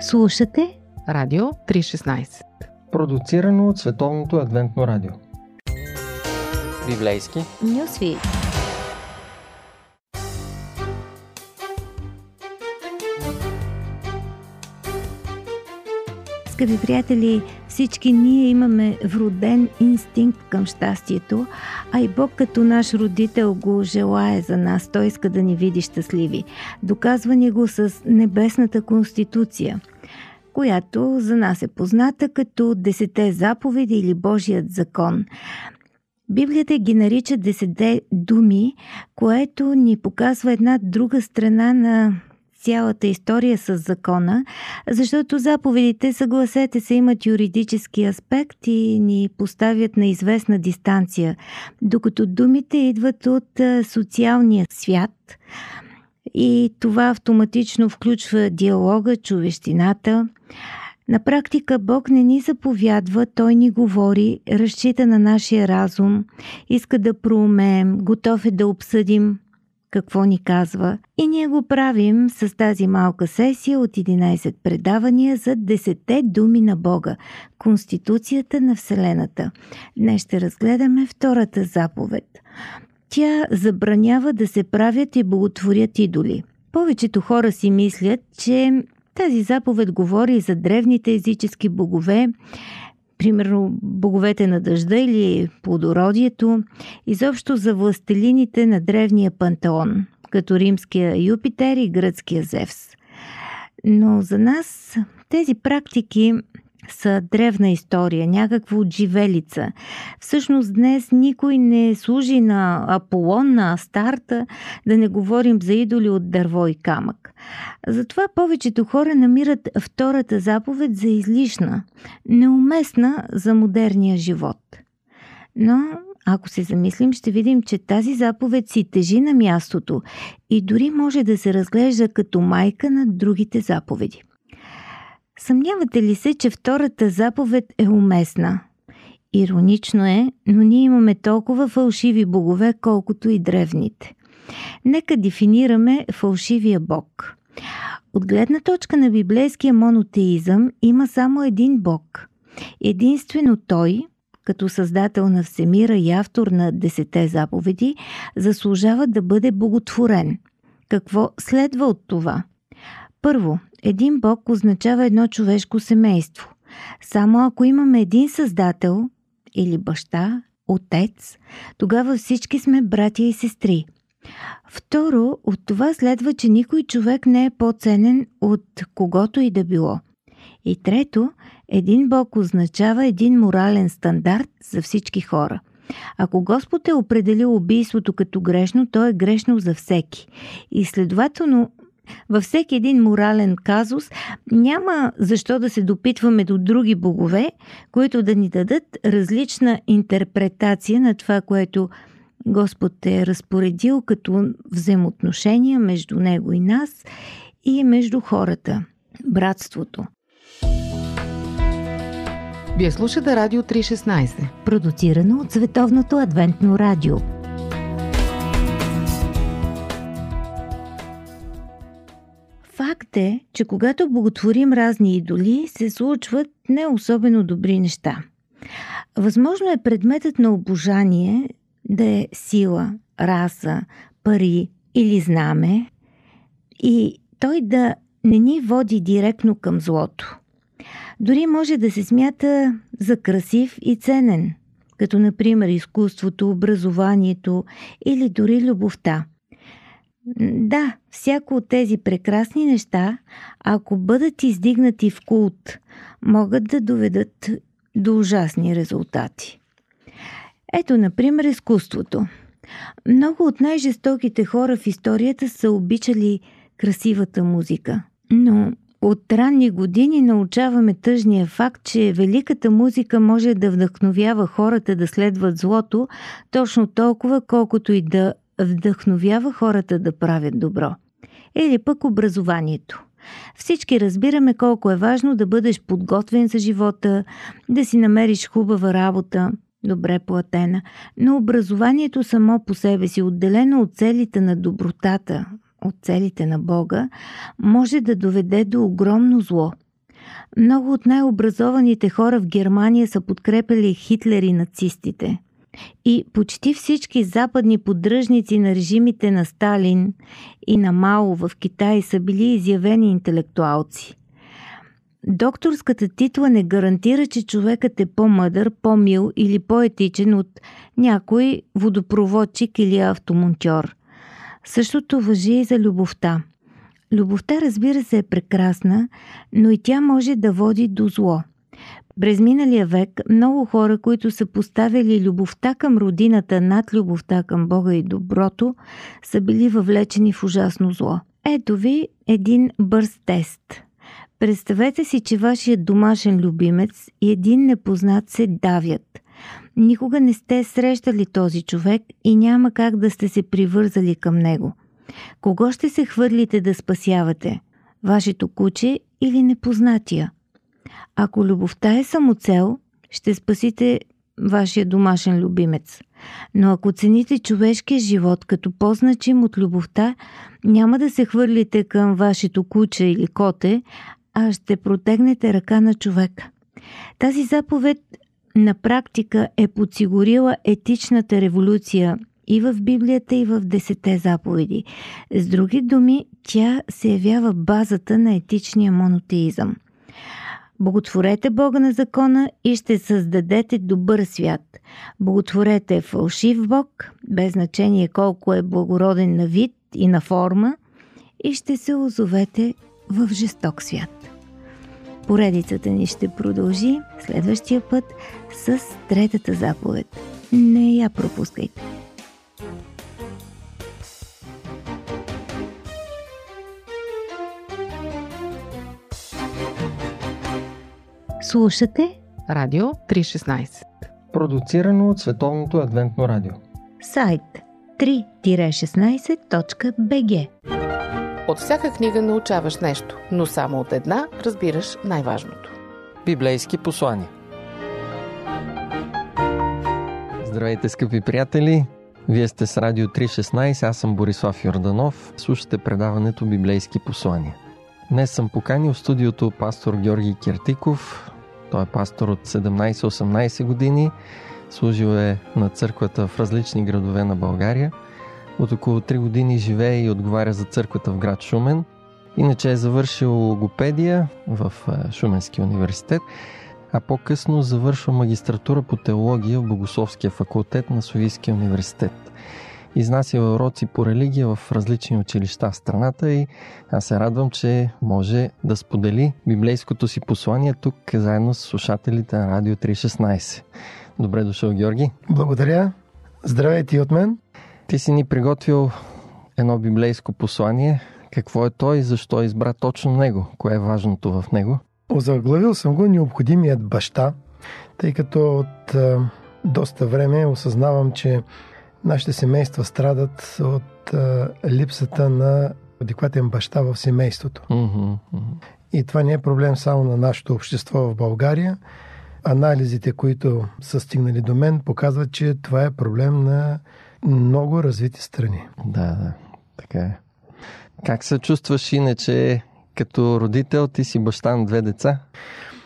Слушате Радио 316 Продуцирано от Световното адвентно радио. Библейски. Нюсви Скъпи приятели, всички ние имаме вроден инстинкт към щастието, а и Бог като наш родител го желае за нас. Той иска да ни види щастливи. Доказва ни го с небесната конституция, която за нас е позната като Десете заповеди или Божият закон. Библията ги нарича Десете думи, което ни показва една друга страна на цялата история с закона, защото заповедите, съгласете се, имат юридически аспект и ни поставят на известна дистанция, докато думите идват от социалния свят и това автоматично включва диалога, човещината. На практика Бог не ни заповядва, Той ни говори, разчита на нашия разум, иска да проумеем, готов е да обсъдим какво ни казва и ние го правим с тази малка сесия от 11 предавания за 10 думи на Бога – Конституцията на Вселената. Днес ще разгледаме втората заповед. Тя забранява да се правят и боготворят идоли. Повечето хора си мислят, че тази заповед говори за древните езически богове, примерно боговете на дъжда или плодородието, изобщо за властелините на древния пантеон, като римския Юпитер и гръцкия Зевс. Но за нас тези практики са древна история, някаква отживелица. Всъщност днес никой не служи на Аполон, на Астарта, да не говорим за идоли от дърво и камък. Затова повечето хора намират втората заповед за излишна, неуместна за модерния живот. Но ако се замислим, ще видим, че тази заповед си тежи на мястото и дори може да се разглежда като майка на другите заповеди. Съмнявате ли се, че втората заповед е уместна? Иронично е, но ние имаме толкова фалшиви богове, колкото и древните. Нека дефинираме фалшивия бог. От гледна точка на библейския монотеизъм има само един бог. Единствено той, като създател на Всемира и автор на Десете заповеди, заслужава да бъде боготворен. Какво следва от това? Първо, един Бог означава едно човешко семейство. Само ако имаме един създател или баща, отец, тогава всички сме братя и сестри. Второ, от това следва, че никой човек не е по-ценен от когото и да било. И трето, един Бог означава един морален стандарт за всички хора. Ако Господ е определил убийството като грешно, то е грешно за всеки. И следователно във всеки един морален казус няма защо да се допитваме до други богове, които да ни дадат различна интерпретация на това, което Господ е разпоредил като взаимоотношения между Него и нас и между хората, братството. Вие слушате Радио 316, продуцирано от Световното адвентно радио – Е, че когато боготворим разни идоли, се случват не особено добри неща. Възможно е предметът на обожание да е сила, раса, пари или знаме и той да не ни води директно към злото. Дори може да се смята за красив и ценен, като например изкуството, образованието или дори любовта – да, всяко от тези прекрасни неща, ако бъдат издигнати в култ, могат да доведат до ужасни резултати. Ето, например, изкуството. Много от най-жестоките хора в историята са обичали красивата музика. Но от ранни години научаваме тъжния факт, че великата музика може да вдъхновява хората да следват злото точно толкова, колкото и да вдъхновява хората да правят добро. Или пък образованието. Всички разбираме колко е важно да бъдеш подготвен за живота, да си намериш хубава работа, добре платена, но образованието само по себе си, отделено от целите на добротата, от целите на Бога, може да доведе до огромно зло. Много от най-образованите хора в Германия са подкрепили Хитлер и нацистите. И почти всички западни поддръжници на режимите на Сталин и на Мао в Китай са били изявени интелектуалци. Докторската титла не гарантира, че човекът е по-мъдър, по-мил или по-етичен от някой водопроводчик или автомонтьор. Същото въжи и за любовта. Любовта, разбира се, е прекрасна, но и тя може да води до зло. През миналия век много хора, които са поставили любовта към родината над любовта към Бога и доброто, са били въвлечени в ужасно зло. Ето ви един бърз тест – Представете си, че вашият домашен любимец и един непознат се давят. Никога не сте срещали този човек и няма как да сте се привързали към него. Кого ще се хвърлите да спасявате? Вашето куче или непознатия? Ако любовта е самоцел, ще спасите вашия домашен любимец. Но ако цените човешкия живот като по-значим от любовта, няма да се хвърлите към вашето куче или коте, а ще протегнете ръка на човека. Тази заповед на практика е подсигурила етичната революция и в Библията, и в Десете заповеди. С други думи, тя се явява базата на етичния монотеизъм. Боготворете Бога на закона и ще създадете добър свят. Боготворете фалшив Бог, без значение колко е благороден на вид и на форма, и ще се озовете в жесток свят. Поредицата ни ще продължи следващия път с третата заповед. Не я пропускайте. Слушате Радио 316 Продуцирано от Световното адвентно радио Сайт 3-16.bg От всяка книга научаваш нещо, но само от една разбираш най-важното. Библейски послания Здравейте, скъпи приятели! Вие сте с Радио 316, аз съм Борислав Йорданов. Слушате предаването Библейски послания. Днес съм поканил в студиото пастор Георги Киртиков. Той е пастор от 17-18 години. Служил е на църквата в различни градове на България. От около 3 години живее и отговаря за църквата в град Шумен. Иначе е завършил логопедия в Шуменския университет, а по-късно завършва магистратура по теология в Богословския факултет на Софийския университет. Изнася уроци по религия в различни училища в страната и аз се радвам, че може да сподели библейското си послание тук заедно с слушателите на Радио 316. Добре дошъл, Георги. Благодаря. Здравейте и от мен. Ти си ни приготвил едно библейско послание. Какво е той и защо избра точно него? Кое е важното в него? Озаглавил съм го необходимият баща, тъй като от доста време осъзнавам, че нашите семейства страдат от а, липсата на адекватен баща в семейството. Mm-hmm. И това не е проблем само на нашето общество в България. Анализите, които са стигнали до мен, показват, че това е проблем на много развити страни. Да, да, така е. Как се чувстваш иначе като родител? Ти си баща на две деца.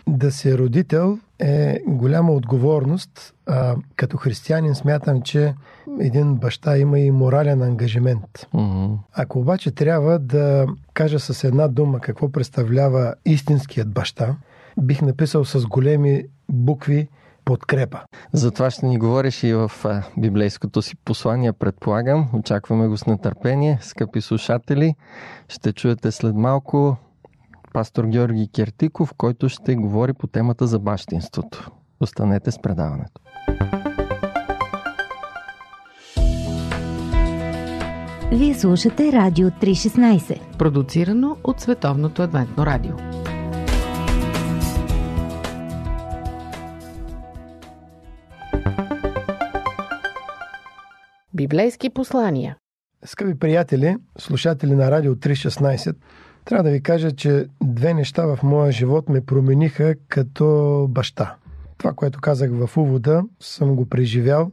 Да си родител е голяма отговорност. А, като християнин смятам, че един баща има и морален ангажимент. Mm-hmm. Ако обаче трябва да кажа с една дума какво представлява истинският баща, бих написал с големи букви подкрепа. За това ще ни говориш и в библейското си послание, предполагам. Очакваме го с нетърпение. Скъпи слушатели, ще чуете след малко пастор Георги Кертиков, който ще говори по темата за бащинството. Останете с предаването. Вие слушате Радио 316 Продуцирано от Световното адвентно радио. Библейски послания. Скъпи приятели, слушатели на Радио 316, трябва да ви кажа, че две неща в моя живот ме промениха като баща. Това, което казах в увода, съм го преживял,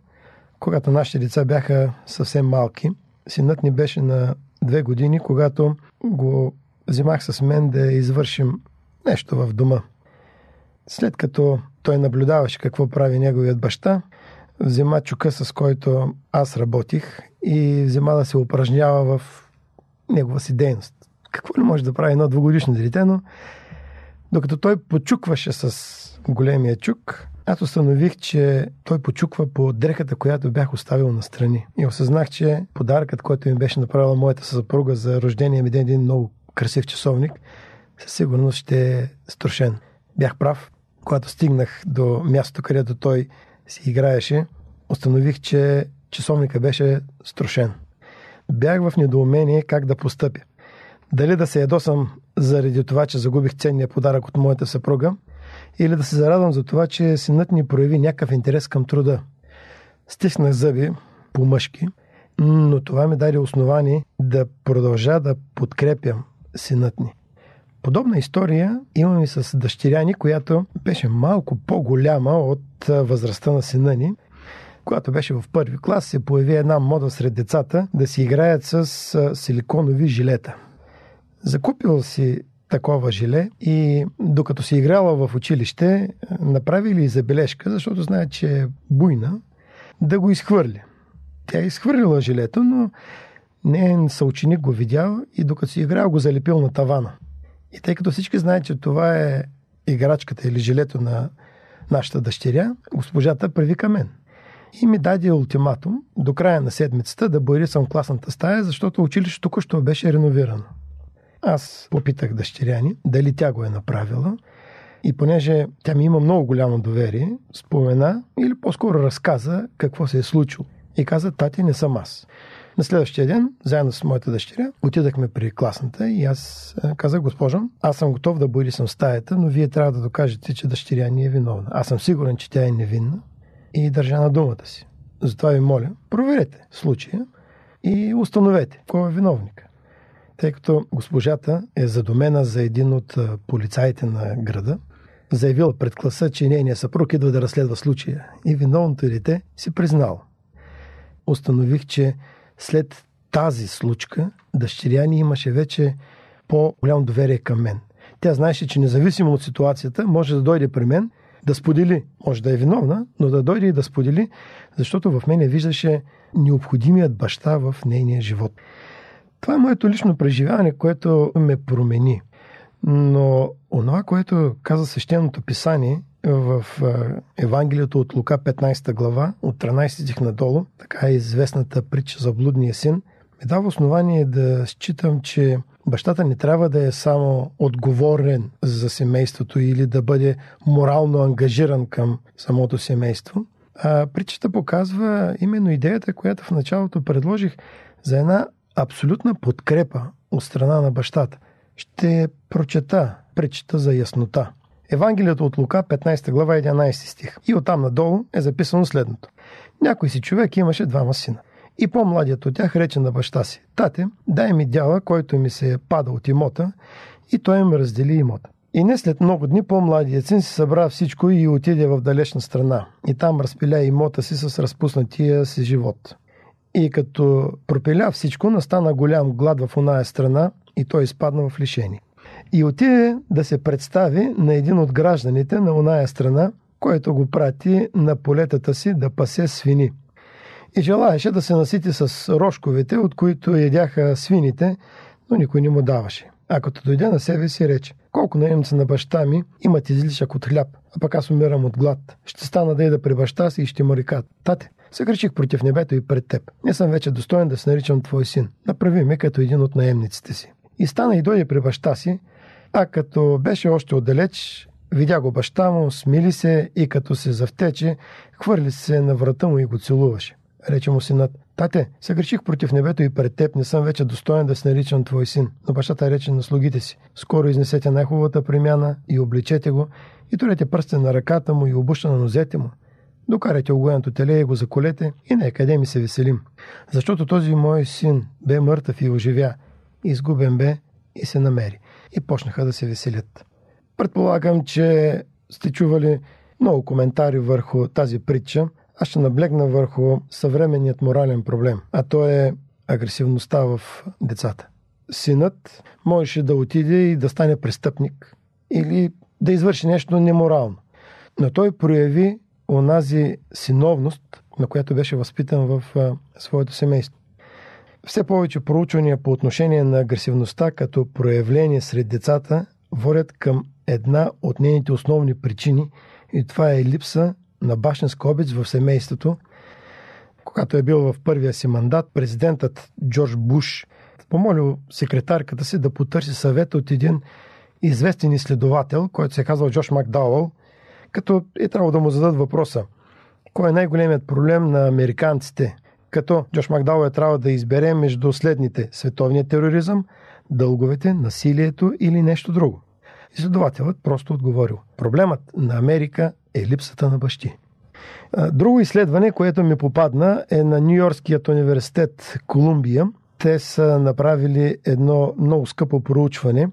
когато нашите деца бяха съвсем малки. Синът ни беше на две години, когато го взимах с мен да извършим нещо в дома. След като той наблюдаваше какво прави неговият баща, взема чука, с който аз работих и взема да се упражнява в негова си дейност. Какво ли може да прави едно двугодишно дете, но докато той почукваше с големия чук, аз установих, че той почуква по дрехата, която бях оставил настрани. И осъзнах, че подаръкът, който ми беше направила моята съпруга за рождение ми ден, един много красив часовник, със сигурност ще е струшен. Бях прав. Когато стигнах до мястото, където той си играеше, установих, че часовника беше струшен. Бях в недоумение как да постъпя. Дали да се ядосам заради това, че загубих ценния подарък от моята съпруга, или да се зарадвам за това, че синът ни прояви някакъв интерес към труда. Стиснах зъби по-мъжки, но това ми даде основание да продължа да подкрепям синът ни. Подобна история имам и с дъщеря ни, която беше малко по-голяма от възрастта на сина ни. Когато беше в първи клас, се появи една мода сред децата да си играят с силиконови жилета. Закупил си такова жиле и докато си играла в училище, направили забележка, защото знае, че е буйна, да го изхвърли. Тя е изхвърлила жилето, но не съученик го видял и докато си играл го залепил на тавана. И тъй като всички знаят, че това е играчката или жилето на нашата дъщеря, госпожата привика мен. И ми даде ултиматум до края на седмицата да борисам класната стая, защото училището току-що беше реновирано. Аз попитах дъщеря ни дали тя го е направила и понеже тя ми има много голямо доверие, спомена или по-скоро разказа какво се е случило. И каза, тати, не съм аз. На следващия ден, заедно с моята дъщеря, отидахме при класната и аз казах, госпожа, аз съм готов да съм стаята, но вие трябва да докажете, че дъщеря ни е виновна. Аз съм сигурен, че тя е невинна и държа на думата си. Затова ви моля, проверете случая и установете кой е виновник тъй като госпожата е задумена за един от полицаите на града, заявил пред класа, че нейният съпруг идва да разследва случая и виновното дете си признал. Установих, че след тази случка дъщеря ни имаше вече по-голямо доверие към мен. Тя знаеше, че независимо от ситуацията, може да дойде при мен, да сподели, може да е виновна, но да дойде и да сподели, защото в мене виждаше необходимият баща в нейния живот. Това е моето лично преживяване, което ме промени. Но онова, което каза свещеното писание в Евангелието от Лука 15 глава, от 13 стих надолу, така е известната притча за блудния син, ми дава основание да считам, че бащата не трябва да е само отговорен за семейството или да бъде морално ангажиран към самото семейство. А притчата показва именно идеята, която в началото предложих за една абсолютна подкрепа от страна на бащата. Ще прочета пречета за яснота. Евангелието от Лука, 15 глава, 11 стих. И оттам надолу е записано следното. Някой си човек имаше двама сина. И по-младият от тях рече на баща си, тате, дай ми дяла, който ми се е пада от имота, и той им раздели имота. И не след много дни по-младият син си събра всичко и отиде в далечна страна. И там разпиля имота си с разпуснатия си живот. И като пропиля всичко, настана голям глад в оная страна и той изпадна в лишение. И отиде да се представи на един от гражданите на оная страна, който го прати на полетата си да пасе свини. И желаеше да се насити с рожковете, от които ядяха свините, но никой не му даваше. А като дойде на себе си рече, колко наемца на баща ми имат излишък от хляб, а пък аз умирам от глад. Ще стана да ида при баща си и ще му рекат. Тате, Съкръчих против небето и пред теб. Не съм вече достоен да се наричам твой син. Направи ме като един от наемниците си. И стана и дойде при баща си, а като беше още отдалеч, видя го баща му, смили се и като се завтече, хвърли се на врата му и го целуваше. Рече му синът, тате, съгречих против небето и пред теб, не съм вече достоен да се наричам твой син. Но бащата рече на слугите си, скоро изнесете най-хубавата премяна и обличете го, и турете пръстен на ръката му и обуща на нозете му. Докарайте огоеното теле и го заколете и нека ми се веселим. Защото този мой син бе мъртъв и оживя, изгубен бе и се намери. И почнаха да се веселят. Предполагам, че сте чували много коментари върху тази притча. Аз ще наблегна върху съвременният морален проблем, а то е агресивността в децата. Синът можеше да отиде и да стане престъпник, или да извърши нещо неморално. Но той прояви онази синовност, на която беше възпитан в своето семейство. Все повече проучвания по отношение на агресивността като проявление сред децата водят към една от нейните основни причини и това е липса на башенска обич в семейството. Когато е бил в първия си мандат, президентът Джордж Буш помолил секретарката си да потърси съвет от един известен изследовател, който се е казал Джош Макдауъл, като е трябвало да му зададат въпроса кой е най-големият проблем на американците, като Джош Макдауъл е трябва да избере между следните световния тероризъм, дълговете, насилието или нещо друго. Изследователът просто отговорил. Проблемът на Америка е липсата на бащи. Друго изследване, което ми попадна е на Нью-Йоркският университет Колумбия. Те са направили едно много скъпо проучване.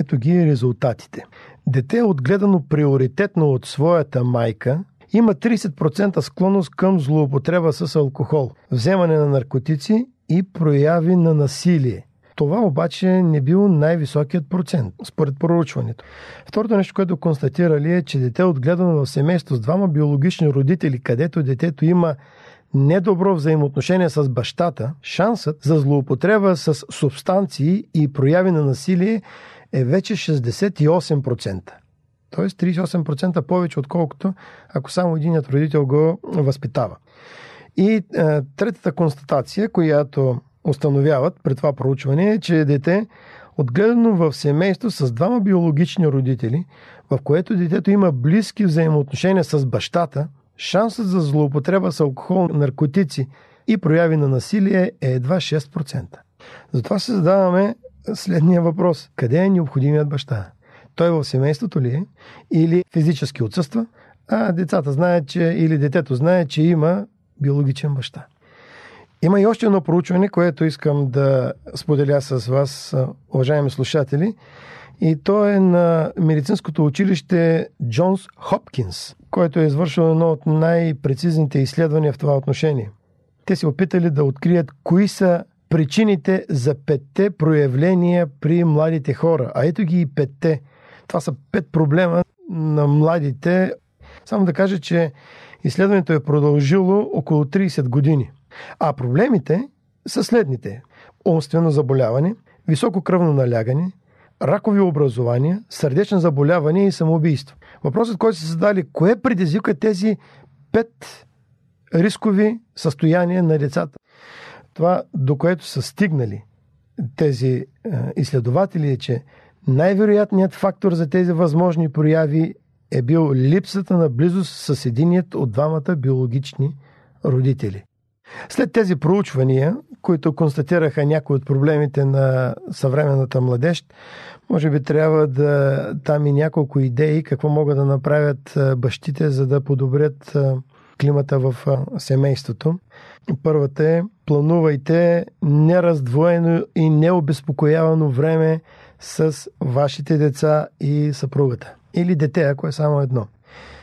Ето ги резултатите. Дете, отгледано приоритетно от своята майка, има 30% склонност към злоупотреба с алкохол, вземане на наркотици и прояви на насилие. Това обаче не бил най-високият процент, според проучването. Второто нещо, което констатирали е, че дете отгледано в семейство с двама биологични родители, където детето има недобро взаимоотношение с бащата, шансът за злоупотреба с субстанции и прояви на насилие е вече 68%. Тоест 38% повече, отколкото ако само единият родител го възпитава. И е, третата констатация, която установяват при това проучване е, че дете, отгледано в семейство с двама биологични родители, в което детето има близки взаимоотношения с бащата, шансът за злоупотреба с алкохол, наркотици и прояви на насилие е едва 6%. Затова се задаваме следния въпрос. Къде е необходимият баща? Той в семейството ли е? Или физически отсъства? А децата знаят, че, или детето знае, че има биологичен баща. Има и още едно проучване, което искам да споделя с вас, уважаеми слушатели. И то е на медицинското училище Джонс Хопкинс, който е извършил едно от най-прецизните изследвания в това отношение. Те се опитали да открият кои са причините за петте проявления при младите хора. А ето ги и петте. Това са пет проблема на младите. Само да кажа, че изследването е продължило около 30 години. А проблемите са следните. Умствено заболяване, високо кръвно налягане, ракови образования, сърдечно заболяване и самоубийство. Въпросът, който се задали, кое предизвика тези пет рискови състояния на децата? Това, до което са стигнали тези е, изследователи е, че най-вероятният фактор за тези възможни прояви е бил липсата на близост с единият от двамата биологични родители. След тези проучвания, които констатираха някои от проблемите на съвременната младеж, може би трябва да там и няколко идеи какво могат да направят бащите, за да подобрят климата в семейството. Първата е планувайте нераздвоено и необезпокоявано време с вашите деца и съпругата. Или дете, ако е само едно.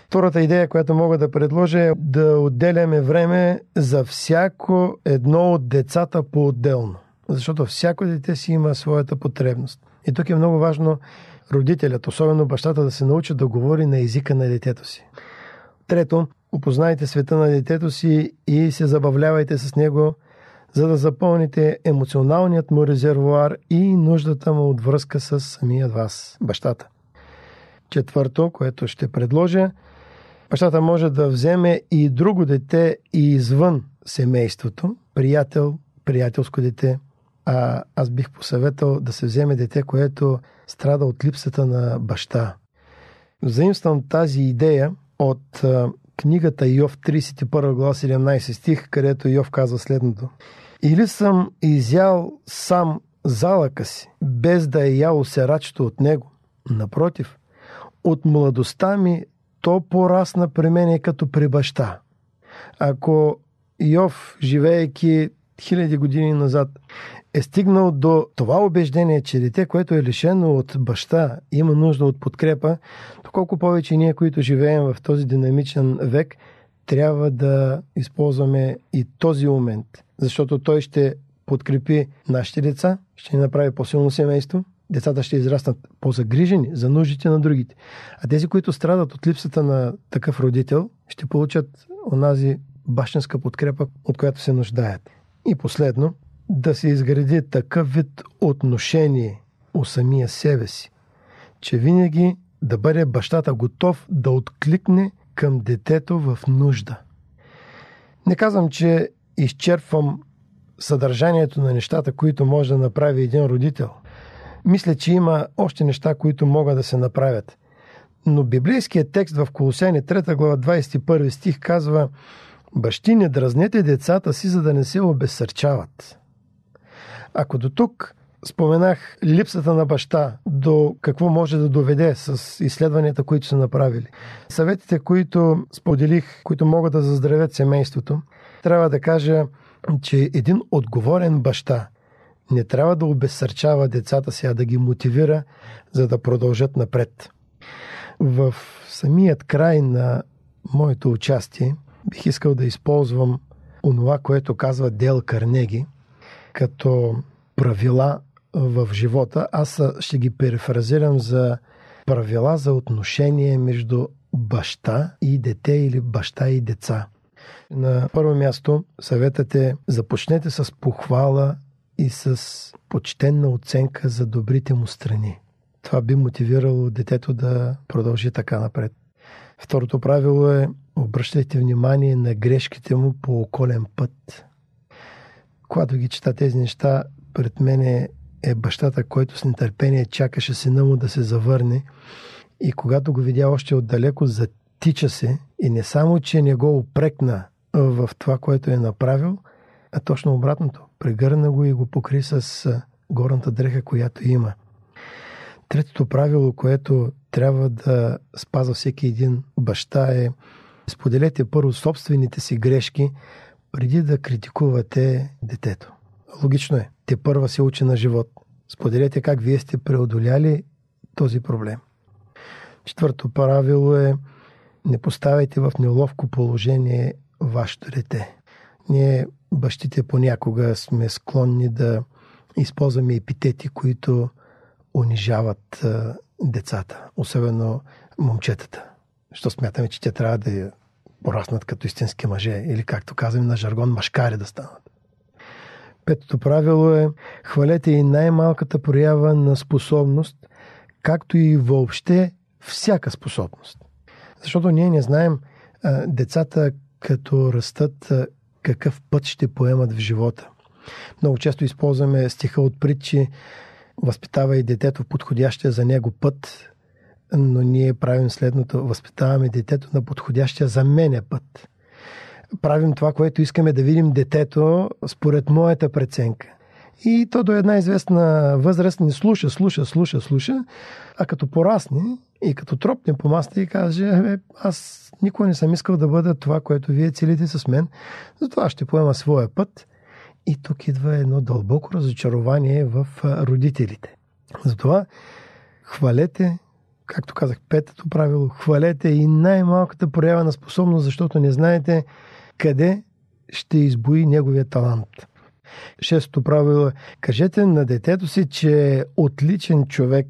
Втората идея, която мога да предложа е да отделяме време за всяко едно от децата по-отделно. Защото всяко дете си има своята потребност. И тук е много важно родителят, особено бащата, да се научи да говори на езика на детето си. Трето, опознайте света на детето си и се забавлявайте с него, за да запълните емоционалният му резервуар и нуждата му от връзка с самият вас, бащата. Четвърто, което ще предложа, бащата може да вземе и друго дете и извън семейството, приятел, приятелско дете. А аз бих посъветал да се вземе дете, което страда от липсата на баща. Заимствам тази идея от книгата Йов 31 глава 17 стих, където Йов казва следното. Или съм изял сам залъка си, без да е ял серачето от него. Напротив, от младостта ми то порасна при мене като при баща. Ако Йов, живеейки хиляди години назад, е стигнал до това убеждение, че дете, което е лишено от баща, има нужда от подкрепа, то колко повече ние, които живеем в този динамичен век, трябва да използваме и този момент, защото той ще подкрепи нашите деца, ще ни направи по-силно семейство децата ще израснат по-загрижени за нуждите на другите. А тези, които страдат от липсата на такъв родител, ще получат онази бащинска подкрепа, от която се нуждаят. И последно, да се изгради такъв вид отношение у самия себе си, че винаги да бъде бащата готов да откликне към детето в нужда. Не казвам, че изчерпвам съдържанието на нещата, които може да направи един родител. Мисля, че има още неща, които могат да се направят. Но библейският текст в Колосяни 3 глава 21 стих казва Бащи, не дразнете децата си, за да не се обесърчават. Ако до тук споменах липсата на баща до какво може да доведе с изследванията, които са направили. Съветите, които споделих, които могат да заздравят семейството, трябва да кажа, че един отговорен баща не трябва да обесърчава децата си, а да ги мотивира, за да продължат напред. В самият край на моето участие бих искал да използвам онова, което казва Дел Карнеги, като правила в живота. Аз ще ги перефразирам за правила за отношение между баща и дете или баща и деца. На първо място съветът е започнете с похвала и с почтенна оценка за добрите му страни. Това би мотивирало детето да продължи така напред. Второто правило е обръщайте внимание на грешките му по околен път. Когато ги чета тези неща, пред мен е, е бащата, който с нетърпение чакаше сина му да се завърне и когато го видя още отдалеко, затича се и не само, че не го опрекна в това, което е направил, а точно обратното. Прегърна го и го покри с горната дреха, която има. Третото правило, което трябва да спазва всеки един баща е споделете първо собствените си грешки, преди да критикувате детето. Логично е. Те първа се учи на живот. Споделете как вие сте преодоляли този проблем. Четвърто правило е не поставяйте в неловко положение вашето дете. Ние, бащите, понякога сме склонни да използваме епитети, които унижават децата, особено момчетата. Що смятаме, че те трябва да пораснат като истински мъже или, както казваме на жаргон, машкари да станат. Петото правило е хвалете и най-малката проява на способност, както и въобще всяка способност. Защото ние не знаем а, децата като растат а, какъв път ще поемат в живота. Много често използваме стиха от притчи възпитава и детето в подходящия за него път, но ние правим следното. Възпитаваме детето на подходящия за мене път. Правим това, което искаме да видим детето според моята преценка. И то до една известна възраст ни слуша, слуша, слуша, слуша, а като порасне и като тропне по маста и каже, аз никога не съм искал да бъда това, което вие целите с мен, затова ще поема своя път. И тук идва едно дълбоко разочарование в родителите. Затова хвалете, както казах, петото правило, хвалете и най-малката проява на способност, защото не знаете къде ще избои неговия талант. Шестото правило е кажете на детето си, че е отличен човек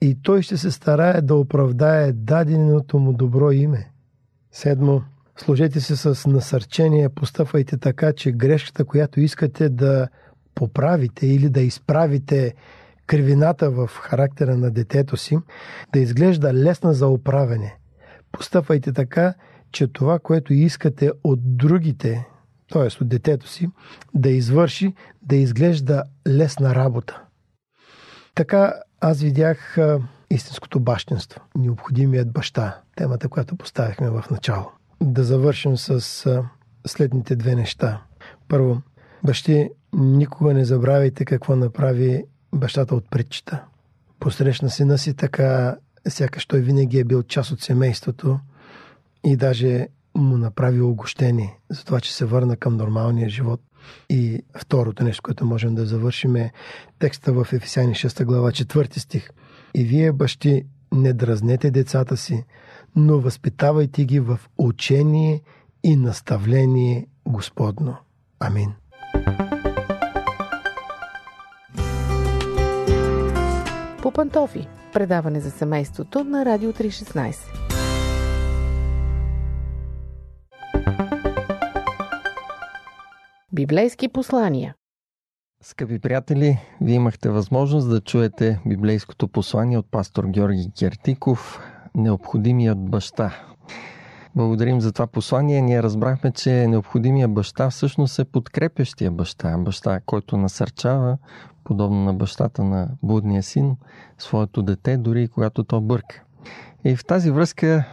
и той ще се старае да оправдае даденото му добро име. Седмо, служете се с насърчение, постъпвайте така, че грешката, която искате да поправите или да изправите кривината в характера на детето си, да изглежда лесна за оправяне. Постъпвайте така, че това, което искате от другите, т.е. от детето си, да извърши, да изглежда лесна работа. Така аз видях истинското бащенство, необходимият баща, темата, която поставихме в начало. Да завършим с следните две неща. Първо, бащи, никога не забравяйте какво направи бащата от притчета. Посрещна сина си така, сякаш той винаги е бил част от семейството и даже му направи огощение за това, че се върна към нормалния живот. И второто нещо, което можем да завършим е текста в Ефесяни 6 глава 4 стих. И вие, бащи, не дразнете децата си, но възпитавайте ги в учение и наставление Господно. Амин. Пантофи. Предаване за семейството на Радио 316. Библейски послания Скъпи приятели, вие имахте възможност да чуете библейското послание от пастор Георги Кертиков Необходимият баща. Благодарим за това послание. Ние разбрахме, че необходимия баща всъщност е подкрепящия баща. Баща, който насърчава, подобно на бащата на будния син, своето дете, дори когато то бърка. И в тази връзка,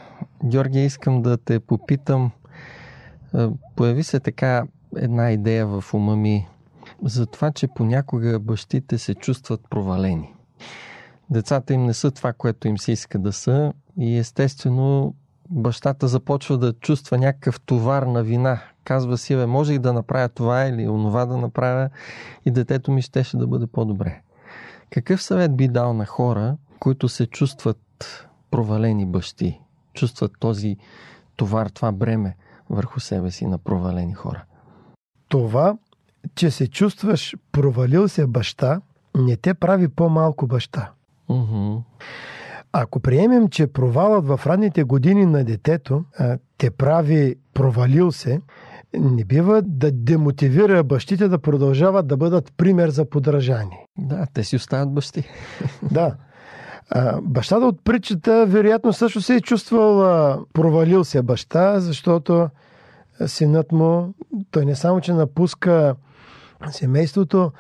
Георгия, искам да те попитам. Появи се така една идея в ума ми за това, че понякога бащите се чувстват провалени. Децата им не са това, което им се иска да са и естествено бащата започва да чувства някакъв товар на вина. Казва си, бе, можех да направя това или онова да направя и детето ми щеше да бъде по-добре. Какъв съвет би дал на хора, които се чувстват провалени бащи, чувстват този товар, това бреме върху себе си на провалени хора? Това, че се чувстваш провалил се баща, не те прави по-малко баща. Ако приемем, че провалът в ранните години на детето а, те прави провалил се, не бива да демотивира бащите да продължават да бъдат пример за подражание. Да, те си остават бащи. Да. А, бащата от притчата вероятно също се е чувствал а, провалил се баща, защото синът му, той не само, че напуска семейството,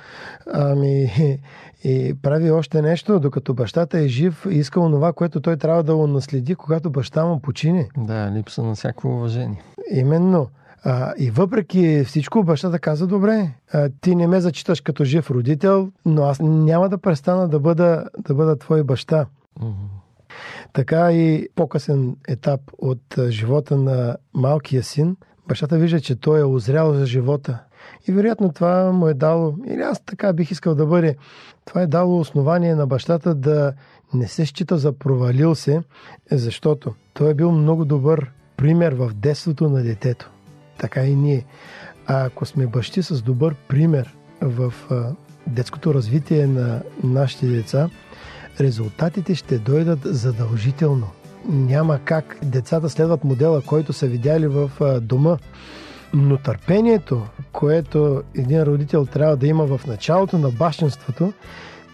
ами и прави още нещо, докато бащата е жив и иска онова, което той трябва да го наследи, когато баща му почине. Да, липса на всяко уважение. Именно. А, и въпреки всичко, бащата каза, добре, а, ти не ме зачиташ като жив родител, но аз няма да престана да бъда, да бъда твой баща. Mm-hmm. Така и по-късен етап от живота на малкия син, бащата вижда, че той е озрял за живота. И вероятно това му е дало, или аз така бих искал да бъде, това е дало основание на бащата да не се счита за провалил се, защото той е бил много добър пример в детството на детето. Така и ние. А ако сме бащи с добър пример в детското развитие на нашите деца, резултатите ще дойдат задължително. Няма как децата следват модела, който са видяли в дома. Но търпението, което един родител трябва да има в началото на бащенството,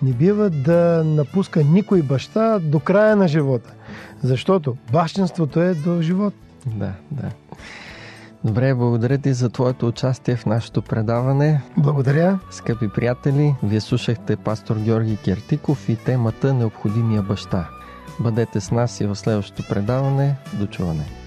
не бива да напуска никой баща до края на живота. Защото бащенството е до живот. Да, да. Добре, благодаря ти за твоето участие в нашето предаване. Благодаря. Скъпи приятели, вие слушахте пастор Георги Кертиков и темата Необходимия баща. Бъдете с нас и в следващото предаване. До чуване.